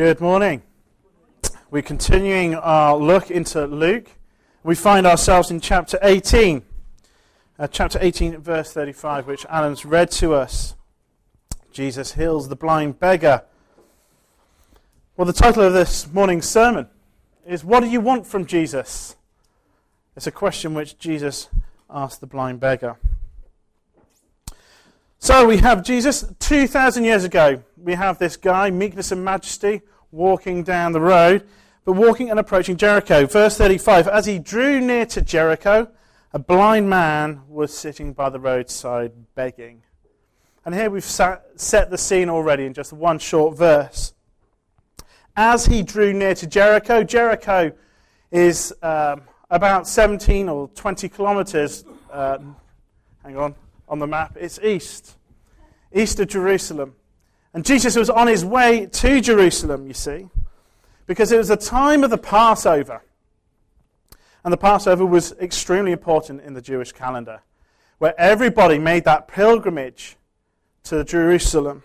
Good morning. We're continuing our look into Luke. We find ourselves in chapter 18, uh, chapter 18, verse 35, which Alan's read to us. Jesus heals the blind beggar. Well, the title of this morning's sermon is What Do You Want from Jesus? It's a question which Jesus asked the blind beggar. So we have Jesus 2,000 years ago. We have this guy, meekness and majesty, walking down the road, but walking and approaching Jericho. Verse 35 As he drew near to Jericho, a blind man was sitting by the roadside begging. And here we've sat, set the scene already in just one short verse. As he drew near to Jericho, Jericho is um, about 17 or 20 kilometers. Uh, hang on on the map. It's east, east of Jerusalem. And Jesus was on his way to Jerusalem, you see, because it was the time of the Passover. And the Passover was extremely important in the Jewish calendar, where everybody made that pilgrimage to Jerusalem.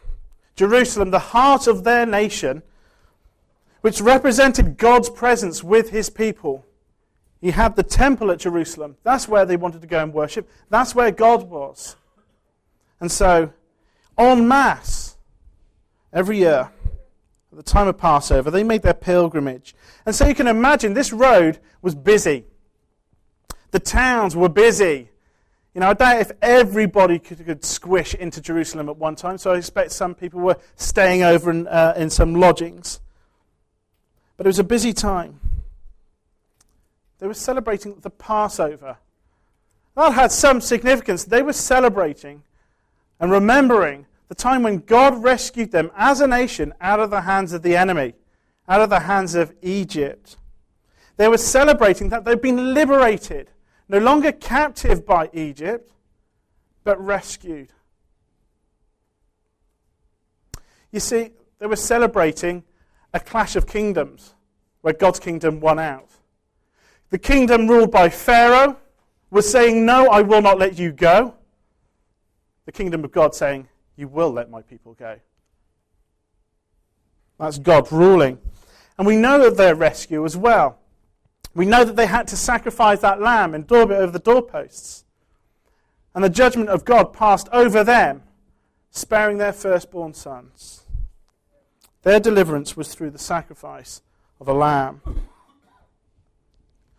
Jerusalem, the heart of their nation, which represented God's presence with his people. He had the temple at Jerusalem. That's where they wanted to go and worship. That's where God was. And so, en masse, every year, at the time of Passover, they made their pilgrimage. And so you can imagine this road was busy. The towns were busy. You know, I doubt if everybody could, could squish into Jerusalem at one time, so I expect some people were staying over in, uh, in some lodgings. But it was a busy time. They were celebrating the Passover. That had some significance. They were celebrating and remembering the time when God rescued them as a nation out of the hands of the enemy, out of the hands of Egypt. They were celebrating that they'd been liberated, no longer captive by Egypt, but rescued. You see, they were celebrating a clash of kingdoms where God's kingdom won out. The kingdom ruled by Pharaoh was saying, No, I will not let you go. The kingdom of God saying, You will let my people go. That's God ruling. And we know of their rescue as well. We know that they had to sacrifice that lamb and daub it over the doorposts. And the judgment of God passed over them, sparing their firstborn sons. Their deliverance was through the sacrifice of a lamb.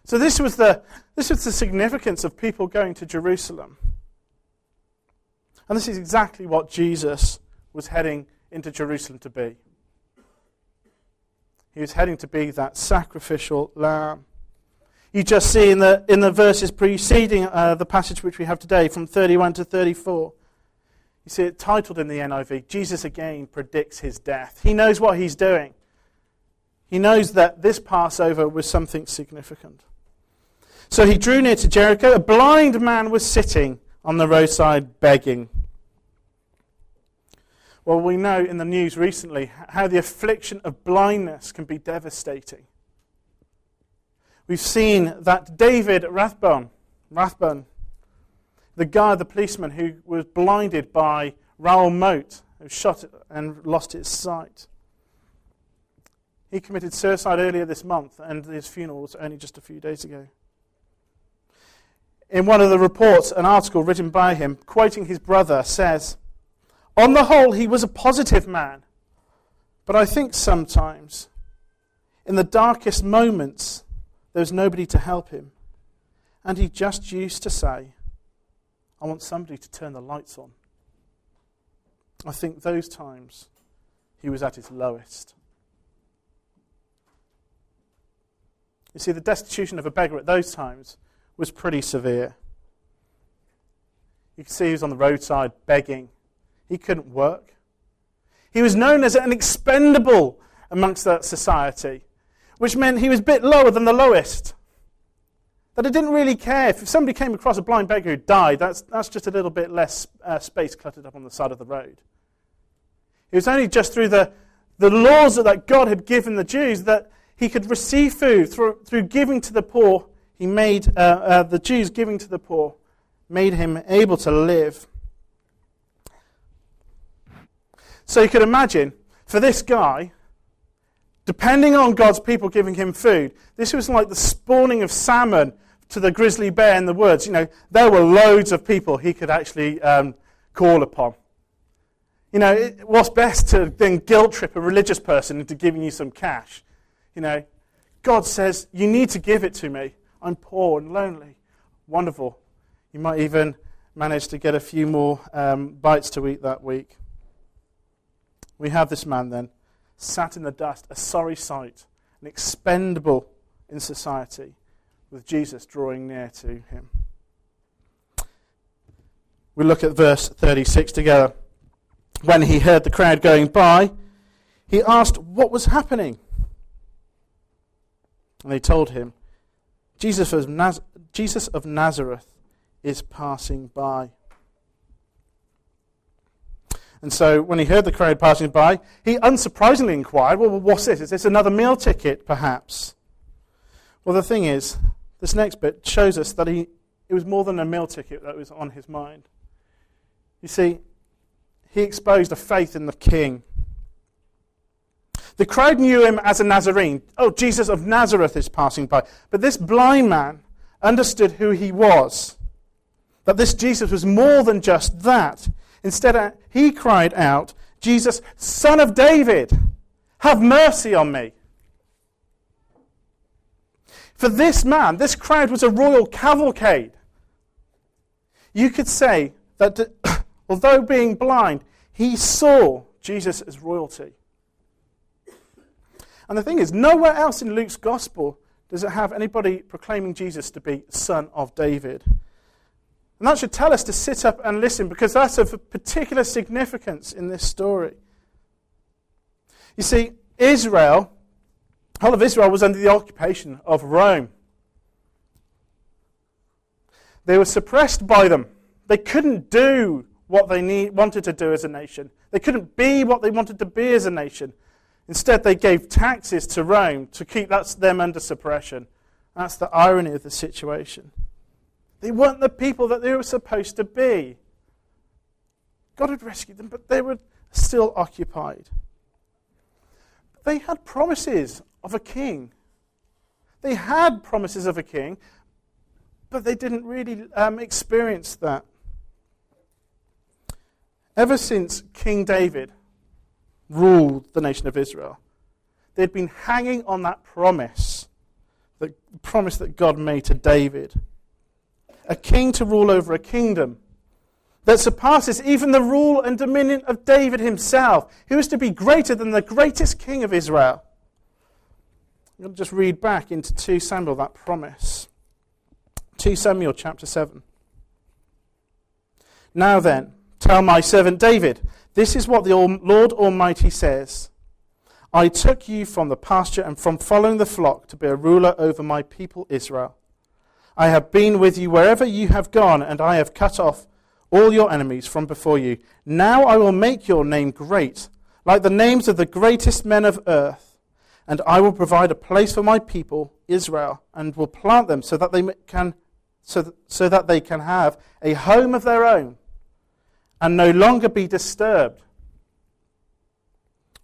So this was the, this was the significance of people going to Jerusalem. And this is exactly what Jesus was heading into Jerusalem to be. He was heading to be that sacrificial lamb. You just see in the, in the verses preceding uh, the passage which we have today, from 31 to 34, you see it titled in the NIV Jesus again predicts his death. He knows what he's doing. He knows that this Passover was something significant. So he drew near to Jericho. A blind man was sitting on the roadside begging. Well, we know in the news recently how the affliction of blindness can be devastating. We've seen that David Rathband, Rathband, the guy, the policeman who was blinded by Raoul Moat, who shot and lost his sight. He committed suicide earlier this month, and his funeral was only just a few days ago. In one of the reports, an article written by him, quoting his brother, says, On the whole, he was a positive man, but I think sometimes, in the darkest moments, there was nobody to help him. And he just used to say, I want somebody to turn the lights on. I think those times he was at his lowest. You see, the destitution of a beggar at those times was pretty severe. You can see he was on the roadside begging. He couldn't work. He was known as an expendable amongst that society, which meant he was a bit lower than the lowest. That it didn't really care. If somebody came across a blind beggar who died, that's, that's just a little bit less uh, space cluttered up on the side of the road. It was only just through the, the laws that God had given the Jews that he could receive food through, through giving to the poor. He made uh, uh, the Jews giving to the poor, made him able to live. So you could imagine, for this guy, depending on God's people giving him food. This was like the spawning of salmon to the grizzly bear in the woods. You know, there were loads of people he could actually um, call upon. You know, what's best to then guilt trip a religious person into giving you some cash? You know, God says, You need to give it to me. I'm poor and lonely. Wonderful. You might even manage to get a few more um, bites to eat that week. We have this man then, sat in the dust, a sorry sight, an expendable in society, with Jesus drawing near to him. We look at verse 36 together. When he heard the crowd going by, he asked what was happening. And they told him, Jesus of, Naz- Jesus of Nazareth is passing by. And so when he heard the crowd passing by, he unsurprisingly inquired, Well, what's this? Is this another meal ticket, perhaps? Well, the thing is, this next bit shows us that he, it was more than a meal ticket that was on his mind. You see, he exposed a faith in the king. The crowd knew him as a Nazarene. Oh, Jesus of Nazareth is passing by. But this blind man understood who he was. That this Jesus was more than just that. Instead, uh, he cried out, Jesus, son of David, have mercy on me. For this man, this crowd was a royal cavalcade. You could say that although being blind, he saw Jesus as royalty. And the thing is, nowhere else in Luke's gospel does it have anybody proclaiming Jesus to be son of David. And that should tell us to sit up and listen because that's of particular significance in this story. You see, Israel, whole of Israel was under the occupation of Rome. They were suppressed by them. They couldn't do what they need, wanted to do as a nation. They couldn't be what they wanted to be as a nation. Instead, they gave taxes to Rome to keep them under suppression. That's the irony of the situation. They weren't the people that they were supposed to be. God had rescued them, but they were still occupied. They had promises of a king. They had promises of a king, but they didn't really um, experience that. Ever since King David ruled the nation of Israel, they'd been hanging on that promise, the promise that God made to David. A king to rule over a kingdom that surpasses even the rule and dominion of David himself, who is to be greater than the greatest king of Israel. I'm going to just read back into 2 Samuel that promise. 2 Samuel chapter 7. Now then, Tell my servant David, this is what the Lord Almighty says I took you from the pasture and from following the flock to be a ruler over my people Israel. I have been with you wherever you have gone, and I have cut off all your enemies from before you. Now I will make your name great, like the names of the greatest men of earth. And I will provide a place for my people, Israel, and will plant them so that they can, so so that they can have a home of their own and no longer be disturbed.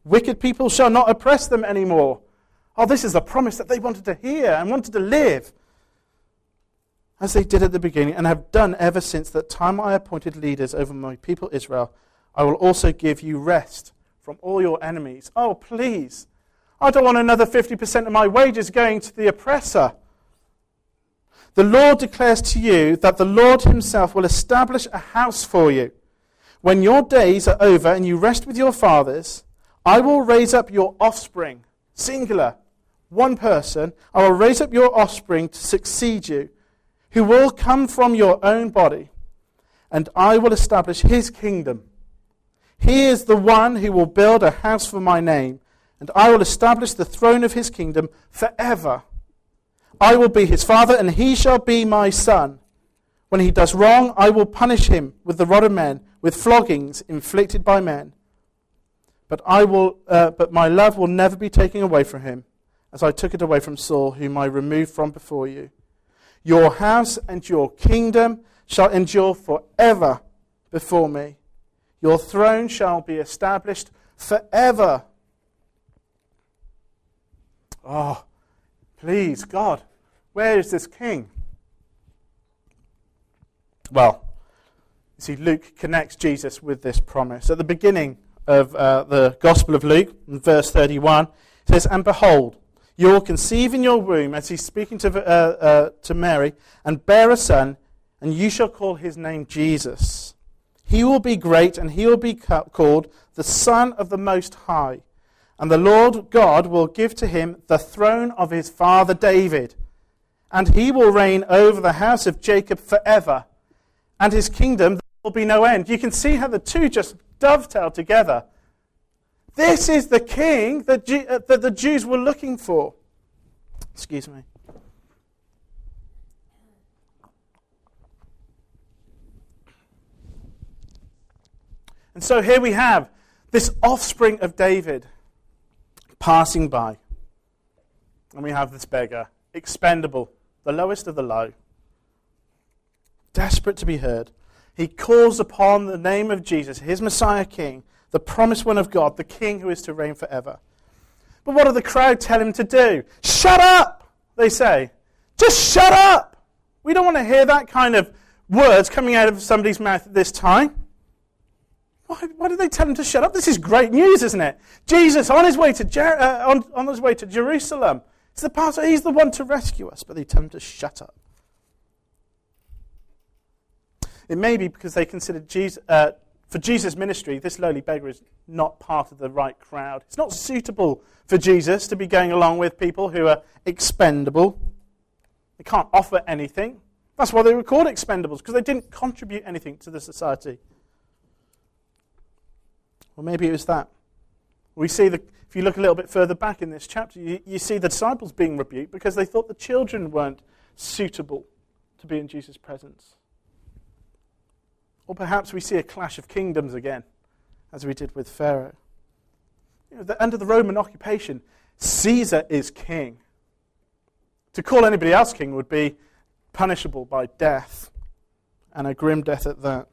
Wicked people shall not oppress them anymore. Oh, this is the promise that they wanted to hear and wanted to live. As they did at the beginning and have done ever since that time I appointed leaders over my people Israel, I will also give you rest from all your enemies. Oh, please. I don't want another 50% of my wages going to the oppressor. The Lord declares to you that the Lord Himself will establish a house for you when your days are over and you rest with your fathers, I will raise up your offspring, singular, one person. I will raise up your offspring to succeed you, who will come from your own body, and I will establish his kingdom. He is the one who will build a house for my name, and I will establish the throne of his kingdom forever. I will be his father, and he shall be my son. When he does wrong, I will punish him with the rod of men with floggings inflicted by men. But, I will, uh, but my love will never be taken away from him, as I took it away from Saul, whom I removed from before you. Your house and your kingdom shall endure forever before me. Your throne shall be established forever. Oh, please, God, where is this king? Well, you see, Luke connects Jesus with this promise. At the beginning of uh, the Gospel of Luke, in verse 31, it says, And behold, you will conceive in your womb, as he's speaking to, uh, uh, to Mary, and bear a son, and you shall call his name Jesus. He will be great, and he will be called the Son of the Most High. And the Lord God will give to him the throne of his father David, and he will reign over the house of Jacob forever, and his kingdom there will be no end. You can see how the two just dovetail together. This is the king that, G- uh, that the Jews were looking for. Excuse me. And so here we have this offspring of David passing by. And we have this beggar, expendable, the lowest of the low, desperate to be heard. He calls upon the name of Jesus, his Messiah King, the promised one of God, the King who is to reign forever. But what do the crowd tell him to do? Shut up, they say. Just shut up. We don't want to hear that kind of words coming out of somebody's mouth at this time. Why, why they tell him to shut up? This is great news, isn't it? Jesus on his way to, Jer- uh, on, on his way to Jerusalem. It's the pastor, he's the one to rescue us, but they tell him to shut up. It may be because they considered Jesus, uh, for Jesus' ministry, this lowly beggar is not part of the right crowd. It's not suitable for Jesus to be going along with people who are expendable. They can't offer anything. That's why they were called expendables, because they didn't contribute anything to the society. Or maybe it was that. We see the, if you look a little bit further back in this chapter, you, you see the disciples being rebuked because they thought the children weren't suitable to be in Jesus' presence. Or perhaps we see a clash of kingdoms again, as we did with Pharaoh. You know, the, under the Roman occupation, Caesar is king. To call anybody else king would be punishable by death, and a grim death at that.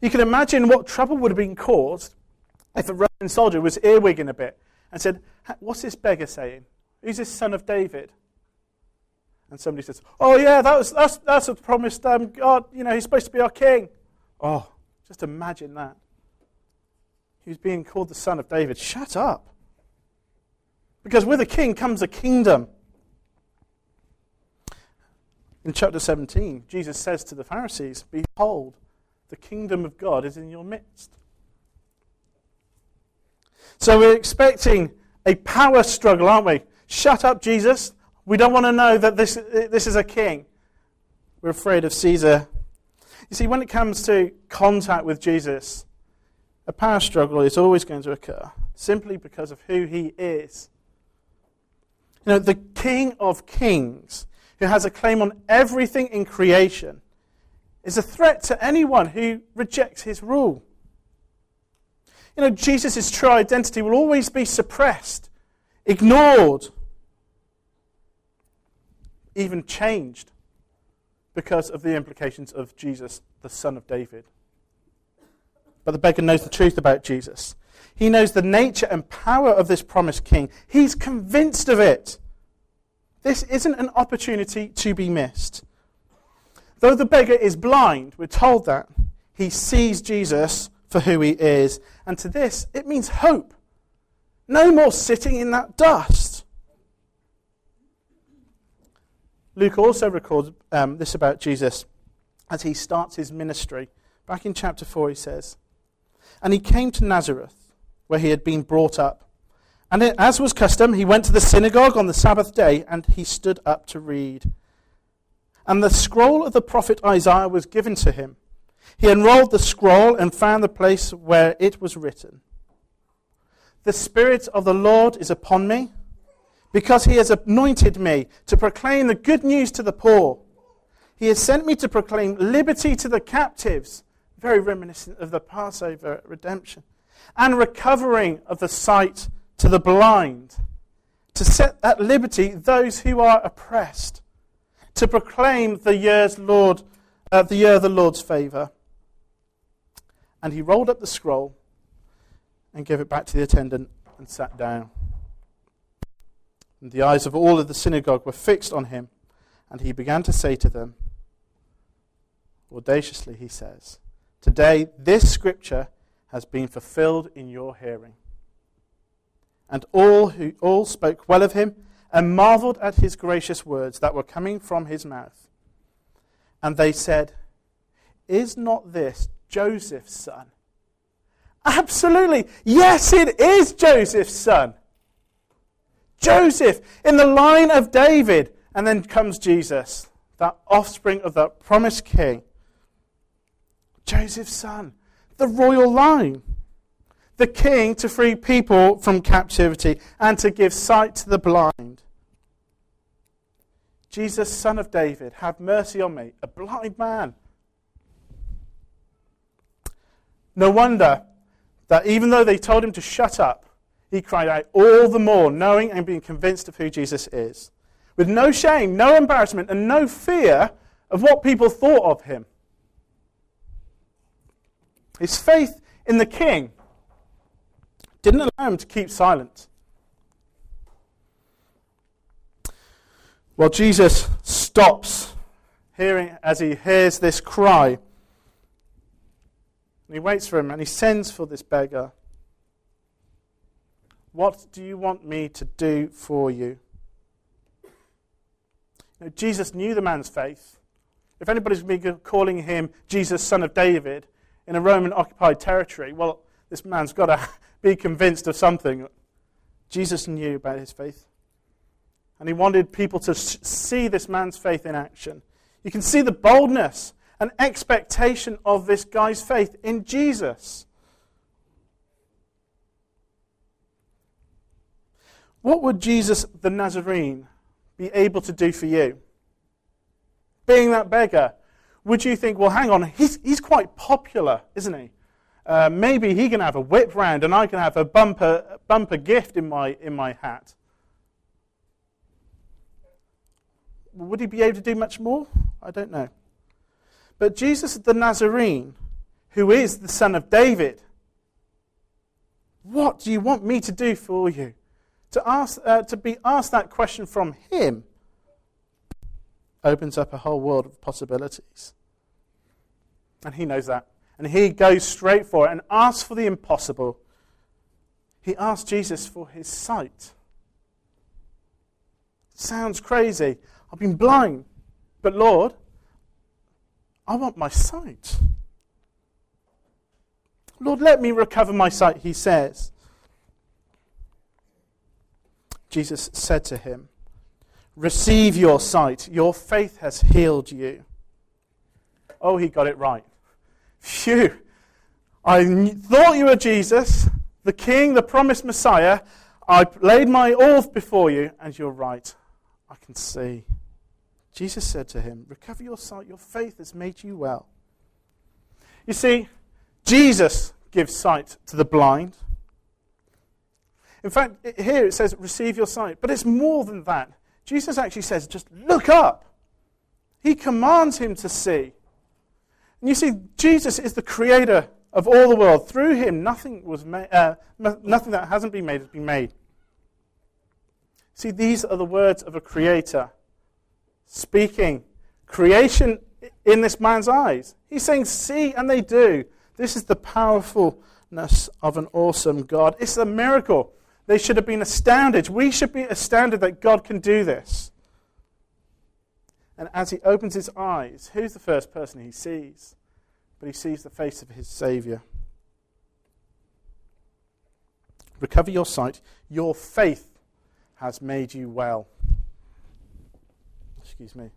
You can imagine what trouble would have been caused if a Roman soldier was earwigging a bit and said, What's this beggar saying? Who's this son of David? And somebody says, Oh, yeah, that was, that's, that's a promised um, God. You know, he's supposed to be our king. Oh, just imagine that. He was being called the son of David. Shut up. Because with a king comes a kingdom. In chapter 17, Jesus says to the Pharisees, Behold, the kingdom of God is in your midst. So we're expecting a power struggle, aren't we? Shut up, Jesus. We don't want to know that this, this is a king. We're afraid of Caesar. You see, when it comes to contact with Jesus, a power struggle is always going to occur simply because of who he is. You know, the King of Kings, who has a claim on everything in creation, is a threat to anyone who rejects his rule. You know, Jesus' true identity will always be suppressed, ignored, even changed because of the implications of Jesus, the Son of David. But the beggar knows the truth about Jesus. He knows the nature and power of this promised king. He's convinced of it. This isn't an opportunity to be missed. Though the beggar is blind, we're told that, he sees Jesus for who he is. And to this, it means hope. No more sitting in that dust. Luke also records um, this about Jesus as he starts his ministry. Back in chapter 4, he says, And he came to Nazareth, where he had been brought up. And as was custom, he went to the synagogue on the Sabbath day, and he stood up to read. And the scroll of the prophet Isaiah was given to him. He unrolled the scroll and found the place where it was written The Spirit of the Lord is upon me, because he has anointed me to proclaim the good news to the poor. He has sent me to proclaim liberty to the captives, very reminiscent of the Passover redemption, and recovering of the sight to the blind, to set at liberty those who are oppressed, to proclaim the year's Lord, uh, the year of the Lord's favor. And he rolled up the scroll and gave it back to the attendant and sat down. And the eyes of all of the synagogue were fixed on him, and he began to say to them, audaciously, he says, Today this scripture has been fulfilled in your hearing. And all who all spoke well of him and marveled at his gracious words that were coming from his mouth. And they said, Is not this Joseph's son? Absolutely. Yes, it is Joseph's son. Joseph, in the line of David. And then comes Jesus, that offspring of that promised king. Joseph's son, the royal line. The king to free people from captivity and to give sight to the blind. Jesus, son of David, have mercy on me, a blind man. No wonder that even though they told him to shut up, he cried out all the more, knowing and being convinced of who Jesus is, with no shame, no embarrassment, and no fear of what people thought of him. His faith in the king didn't allow him to keep silent. Well, Jesus stops hearing as he hears this cry. And he waits for him and he sends for this beggar. What do you want me to do for you? know, Jesus knew the man's faith. If anybody's been calling him Jesus, son of David, in a Roman occupied territory, well, this man's got to be convinced of something. Jesus knew about his faith. And he wanted people to see this man's faith in action. You can see the boldness and expectation of this guy's faith in Jesus. What would Jesus the Nazarene be able to do for you? Being that beggar, would you think, well, hang on, he's, he's quite popular, isn't he? Uh, maybe he can have a whip round and I can have a bumper, bumper gift in my, in my hat. Would he be able to do much more? I don't know. But Jesus the Nazarene, who is the son of David, what do you want me to do for you? To, ask, uh, to be asked that question from him opens up a whole world of possibilities. And he knows that. And he goes straight for it and asks for the impossible. He asks Jesus for his sight. Sounds crazy. I've been blind. But Lord, I want my sight. Lord, let me recover my sight, he says. Jesus said to him, Receive your sight. Your faith has healed you. Oh, he got it right. Phew. I thought you were Jesus, the King, the promised Messiah. I laid my all before you, and you're right. I can see. Jesus said to him, Recover your sight. Your faith has made you well. You see, Jesus gives sight to the blind. In fact, here it says, Receive your sight. But it's more than that. Jesus actually says, just look up. He commands him to see. And you see, Jesus is the creator of all the world. Through him, nothing, was ma- uh, nothing that hasn't been made has been made. See, these are the words of a creator speaking creation in this man's eyes. He's saying, See, and they do. This is the powerfulness of an awesome God. It's a miracle. They should have been astounded. We should be astounded that God can do this. And as he opens his eyes, who's the first person he sees? But he sees the face of his Savior. Recover your sight. Your faith has made you well. Excuse me.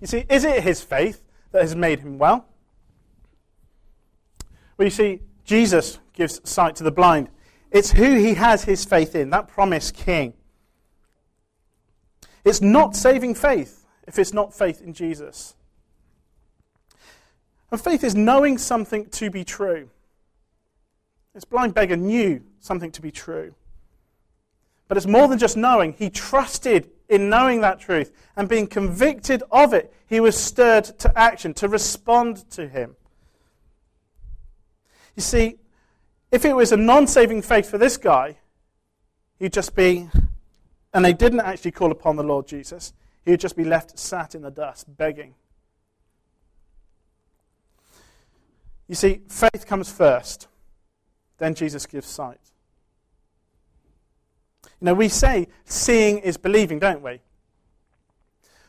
You see, is it his faith that has made him well? Well, you see, Jesus gives sight to the blind. It's who he has his faith in, that promised king. It's not saving faith if it's not faith in Jesus. And faith is knowing something to be true. This blind beggar knew something to be true. But it's more than just knowing. He trusted in knowing that truth and being convicted of it. He was stirred to action, to respond to him. You see, if it was a non saving faith for this guy, he'd just be, and they didn't actually call upon the Lord Jesus, he would just be left sat in the dust, begging. You see, faith comes first, then Jesus gives sight. You know, we say seeing is believing, don't we?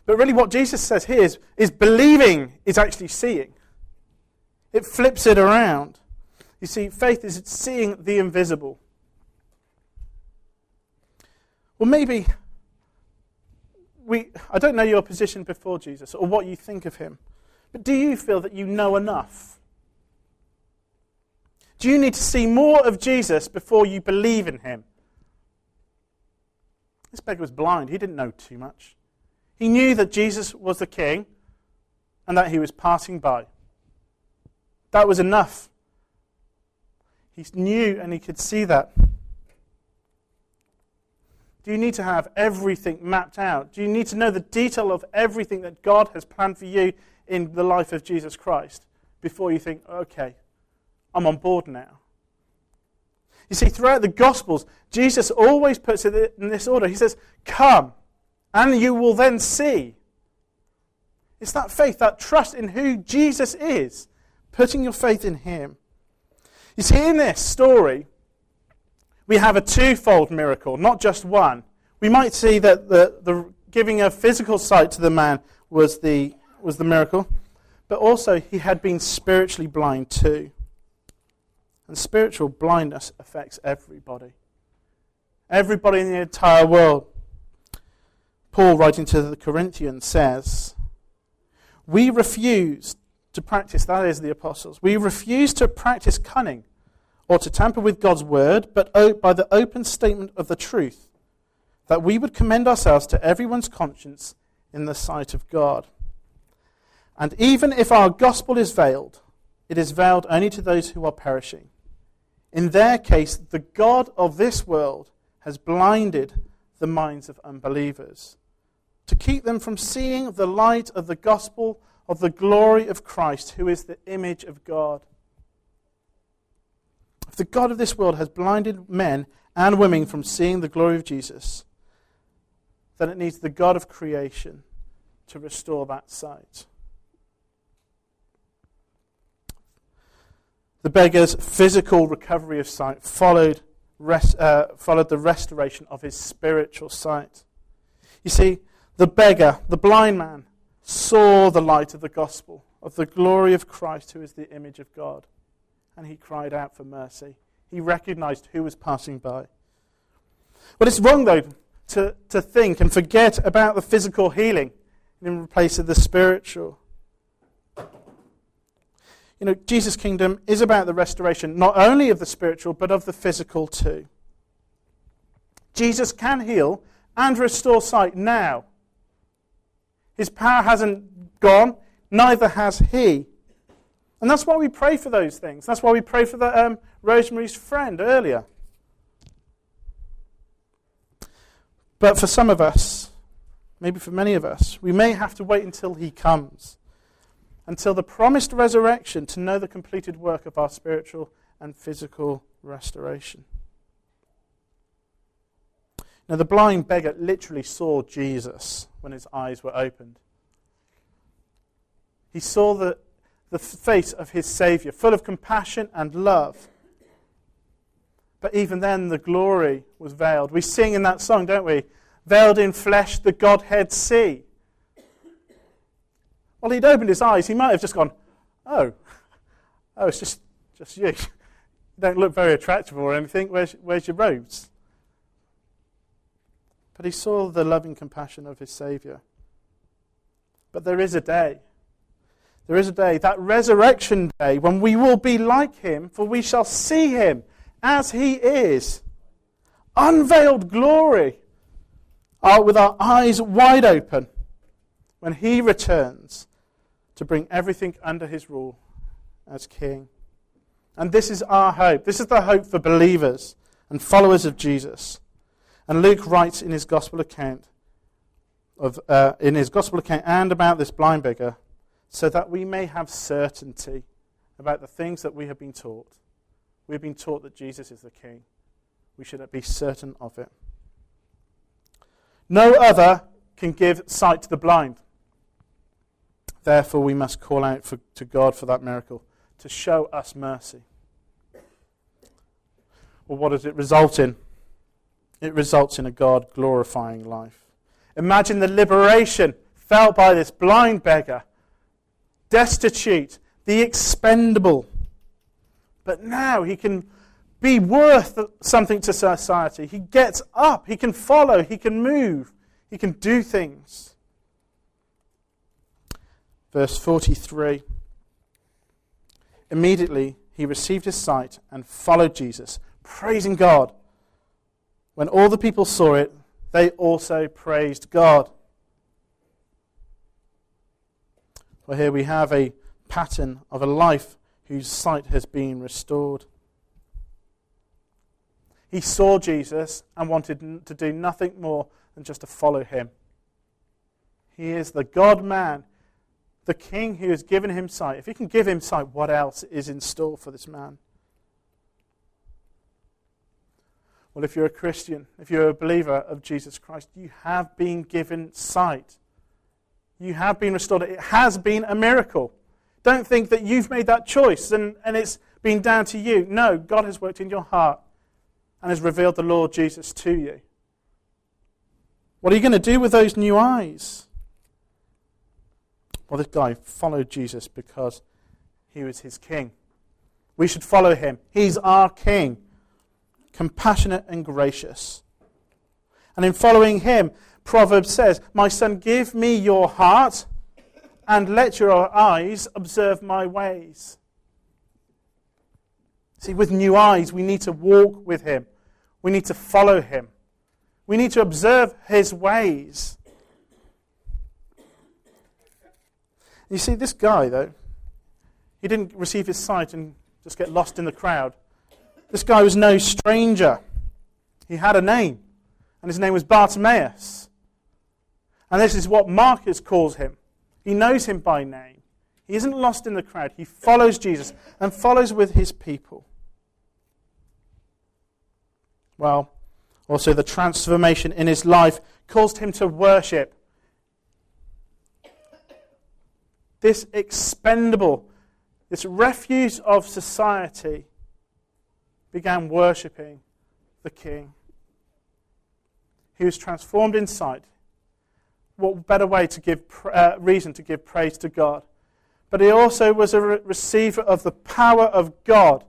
But really, what Jesus says here is, is believing is actually seeing. It flips it around. You see, faith is seeing the invisible. Well, maybe we, I don't know your position before Jesus or what you think of him, but do you feel that you know enough? Do you need to see more of Jesus before you believe in him? This beggar was blind. He didn't know too much. He knew that Jesus was the king and that he was passing by. That was enough. He knew and he could see that. Do you need to have everything mapped out? Do you need to know the detail of everything that God has planned for you in the life of Jesus Christ before you think, okay, I'm on board now? You see, throughout the Gospels, Jesus always puts it in this order. He says, Come, and you will then see. It's that faith, that trust in who Jesus is, putting your faith in Him. You see, in this story, we have a twofold miracle, not just one. We might see that the, the giving of physical sight to the man was the, was the miracle, but also he had been spiritually blind too. And spiritual blindness affects everybody. Everybody in the entire world. Paul, writing to the Corinthians, says, We refuse to practice, that is the apostles, we refuse to practice cunning or to tamper with God's word, but by the open statement of the truth, that we would commend ourselves to everyone's conscience in the sight of God. And even if our gospel is veiled, it is veiled only to those who are perishing. In their case, the God of this world has blinded the minds of unbelievers to keep them from seeing the light of the gospel of the glory of Christ, who is the image of God. The God of this world has blinded men and women from seeing the glory of Jesus, then it needs the God of creation to restore that sight. The beggar's physical recovery of sight followed, uh, followed the restoration of his spiritual sight. You see, the beggar, the blind man, saw the light of the gospel, of the glory of Christ, who is the image of God, and he cried out for mercy. He recognized who was passing by. But it's wrong, though, to, to think and forget about the physical healing in place of the spiritual you know, Jesus' kingdom is about the restoration not only of the spiritual, but of the physical too. Jesus can heal and restore sight now. His power hasn't gone, neither has he. And that's why we pray for those things. That's why we pray for the, um, Rosemary's friend earlier. But for some of us, maybe for many of us, we may have to wait until he comes until the promised resurrection to know the completed work of our spiritual and physical restoration. Now, the blind beggar literally saw Jesus when his eyes were opened. He saw the, the face of his Savior, full of compassion and love. But even then, the glory was veiled. We sing in that song, don't we? Veiled in flesh, the Godhead see. Well, he'd opened his eyes. He might have just gone, oh, oh, it's just, just you. you don't look very attractive or anything. Where's, where's your robes? But he saw the loving compassion of his Saviour. But there is a day. There is a day, that resurrection day, when we will be like him, for we shall see him as he is. Unveiled glory, uh, with our eyes wide open, when he returns to bring everything under his rule as king. And this is our hope. This is the hope for believers and followers of Jesus. And Luke writes in his gospel account of uh, in his gospel account and about this blind beggar, so that we may have certainty about the things that we have been taught. We've been taught that Jesus is the King. we should be certain of it. No other can give sight to the blind. Therefore, we must call out for, to God for that miracle to show us mercy. Well, what does it result in? It results in a God glorifying life. Imagine the liberation felt by this blind beggar, destitute, the expendable. But now he can be worth something to society. He gets up, he can follow, he can move, he can do things. Verse 43 Immediately he received his sight and followed Jesus, praising God. When all the people saw it, they also praised God. Well, here we have a pattern of a life whose sight has been restored. He saw Jesus and wanted to do nothing more than just to follow him. He is the God man, the king who has given him sight. If he can give him sight, what else is in store for this man? Well, if you're a Christian, if you're a believer of Jesus Christ, you have been given sight. You have been restored. It has been a miracle. Don't think that you've made that choice and, and it's been down to you. No, God has worked in your heart and has revealed the Lord Jesus to you. What are you going to do with those new eyes? Well, this guy followed Jesus because he was his king. We should follow him. He's our king, compassionate and gracious. And in following him, Proverbs says, My son, give me your heart and let your eyes observe my ways. See, with new eyes, we need to walk with him. We need to follow him. We need to observe his ways. You see, this guy, though, he didn't receive his sight and just get lost in the crowd. This guy was no stranger. He had a name, and his name was Bartimaeus. And this is what Marcus calls him. He knows him by name. He isn't lost in the crowd. He follows Jesus and follows with his people. Well, also the transformation in his life caused him to worship. This expendable, this refuse of society began worshipping the king. He was transformed in sight. What better way to give uh, reason to give praise to God? But he also was a re- receiver of the power of God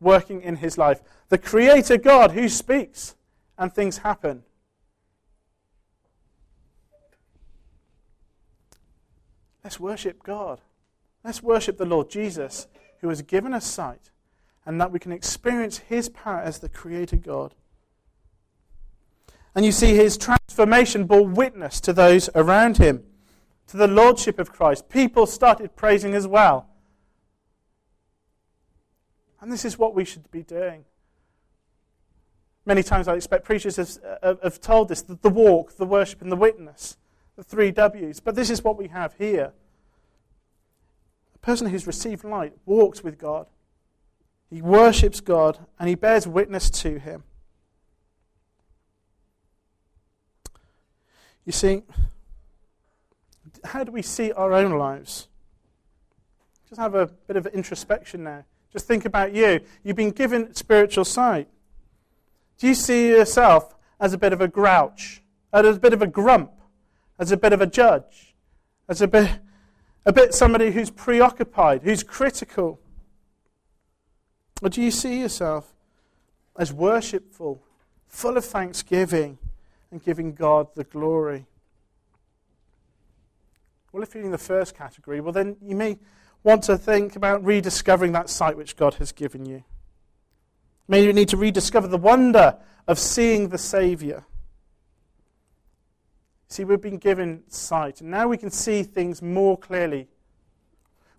working in his life. The Creator God who speaks and things happen. Let's worship God. Let's worship the Lord Jesus who has given us sight and that we can experience his power as the Creator God. And you see, his transformation bore witness to those around him, to the Lordship of Christ. People started praising as well. And this is what we should be doing. Many times I expect preachers have, have told this the, the walk, the worship, and the witness, the three W's. But this is what we have here. A person who's received light walks with God, he worships God, and he bears witness to him. You see, how do we see our own lives? Just have a bit of introspection now. Just think about you. You've been given spiritual sight. Do you see yourself as a bit of a grouch, as a bit of a grump, as a bit of a judge, as a bit, a bit somebody who's preoccupied, who's critical? Or do you see yourself as worshipful, full of thanksgiving, and giving God the glory? Well, if you're in the first category, well, then you may want to think about rediscovering that sight which God has given you. Maybe you need to rediscover the wonder of seeing the Saviour. See, we've been given sight, and now we can see things more clearly.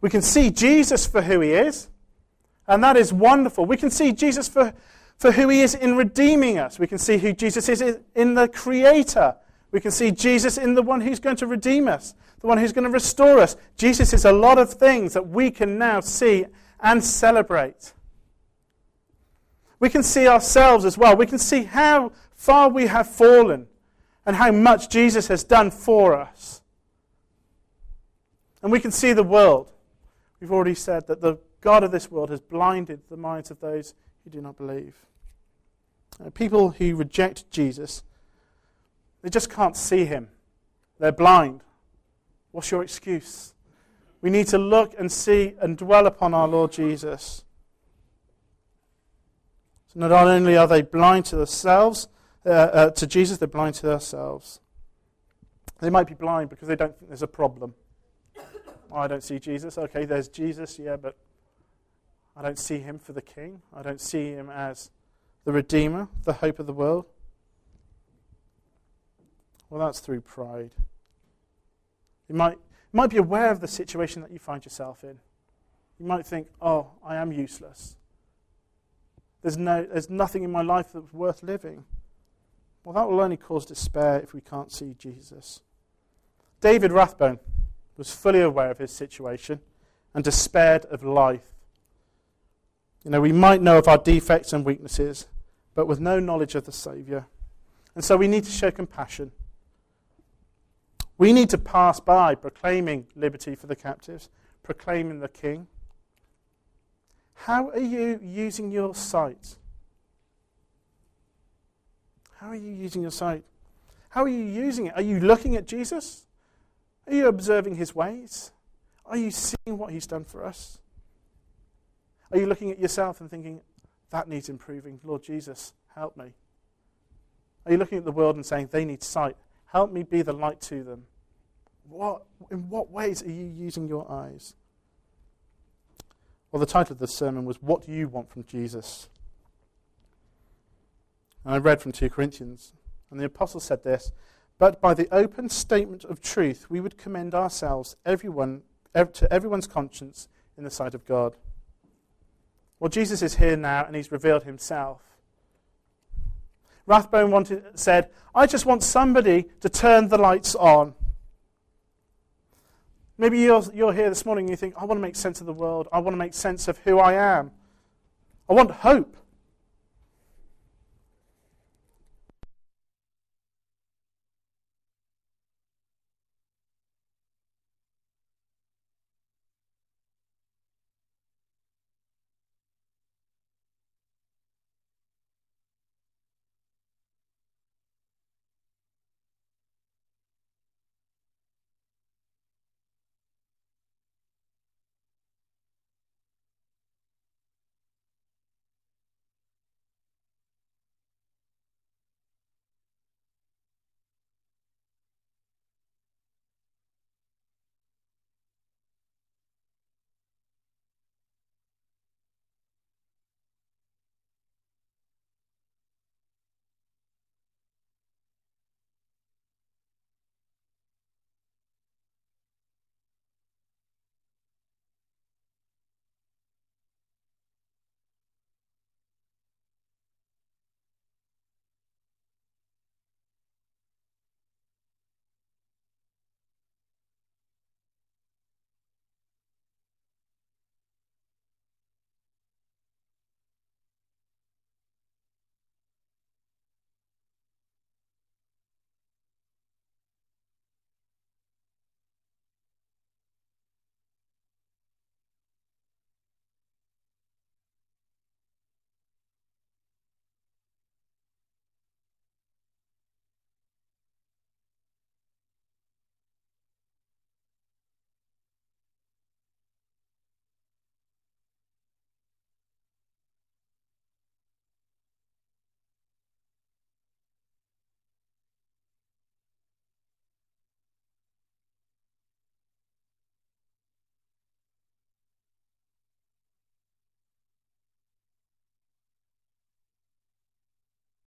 We can see Jesus for who he is, and that is wonderful. We can see Jesus for, for who he is in redeeming us. We can see who Jesus is in the Creator. We can see Jesus in the one who's going to redeem us the one who's going to restore us. Jesus is a lot of things that we can now see and celebrate. We can see ourselves as well. We can see how far we have fallen and how much Jesus has done for us. And we can see the world. We've already said that the God of this world has blinded the minds of those who do not believe. Uh, people who reject Jesus, they just can't see him. They're blind. What's your excuse? We need to look and see and dwell upon our Lord Jesus. So not only are they blind to themselves, uh, uh, to Jesus, they're blind to themselves. They might be blind because they don't think there's a problem. Oh, I don't see Jesus. Okay, there's Jesus, yeah, but I don't see him for the king. I don't see him as the Redeemer, the hope of the world. Well, that's through pride. You might, you might be aware of the situation that you find yourself in. You might think, oh, I am useless. There's, no, there's nothing in my life that's worth living. Well, that will only cause despair if we can't see Jesus. David Rathband was fully aware of his situation and despaired of life. You know, we might know of our defects and weaknesses, but with no knowledge of the Saviour. And so we need to show compassion. We need to pass by proclaiming liberty for the captives, proclaiming the King. How are you using your sight? How are you using your sight? How are you using it? Are you looking at Jesus? Are you observing his ways? Are you seeing what he's done for us? Are you looking at yourself and thinking, that needs improving? Lord Jesus, help me. Are you looking at the world and saying, they need sight? Help me be the light to them. What, in what ways are you using your eyes? Well, the title of the sermon was, What Do You Want from Jesus? And I read from 2 Corinthians. And the apostle said this But by the open statement of truth, we would commend ourselves, everyone, to everyone's conscience in the sight of God. Well, Jesus is here now and he's revealed himself. Rathband wanted, said, I just want somebody to turn the lights on. Maybe you're, you're here this morning and you think, I want to make sense of the world. I want to make sense of who I am. I want hope.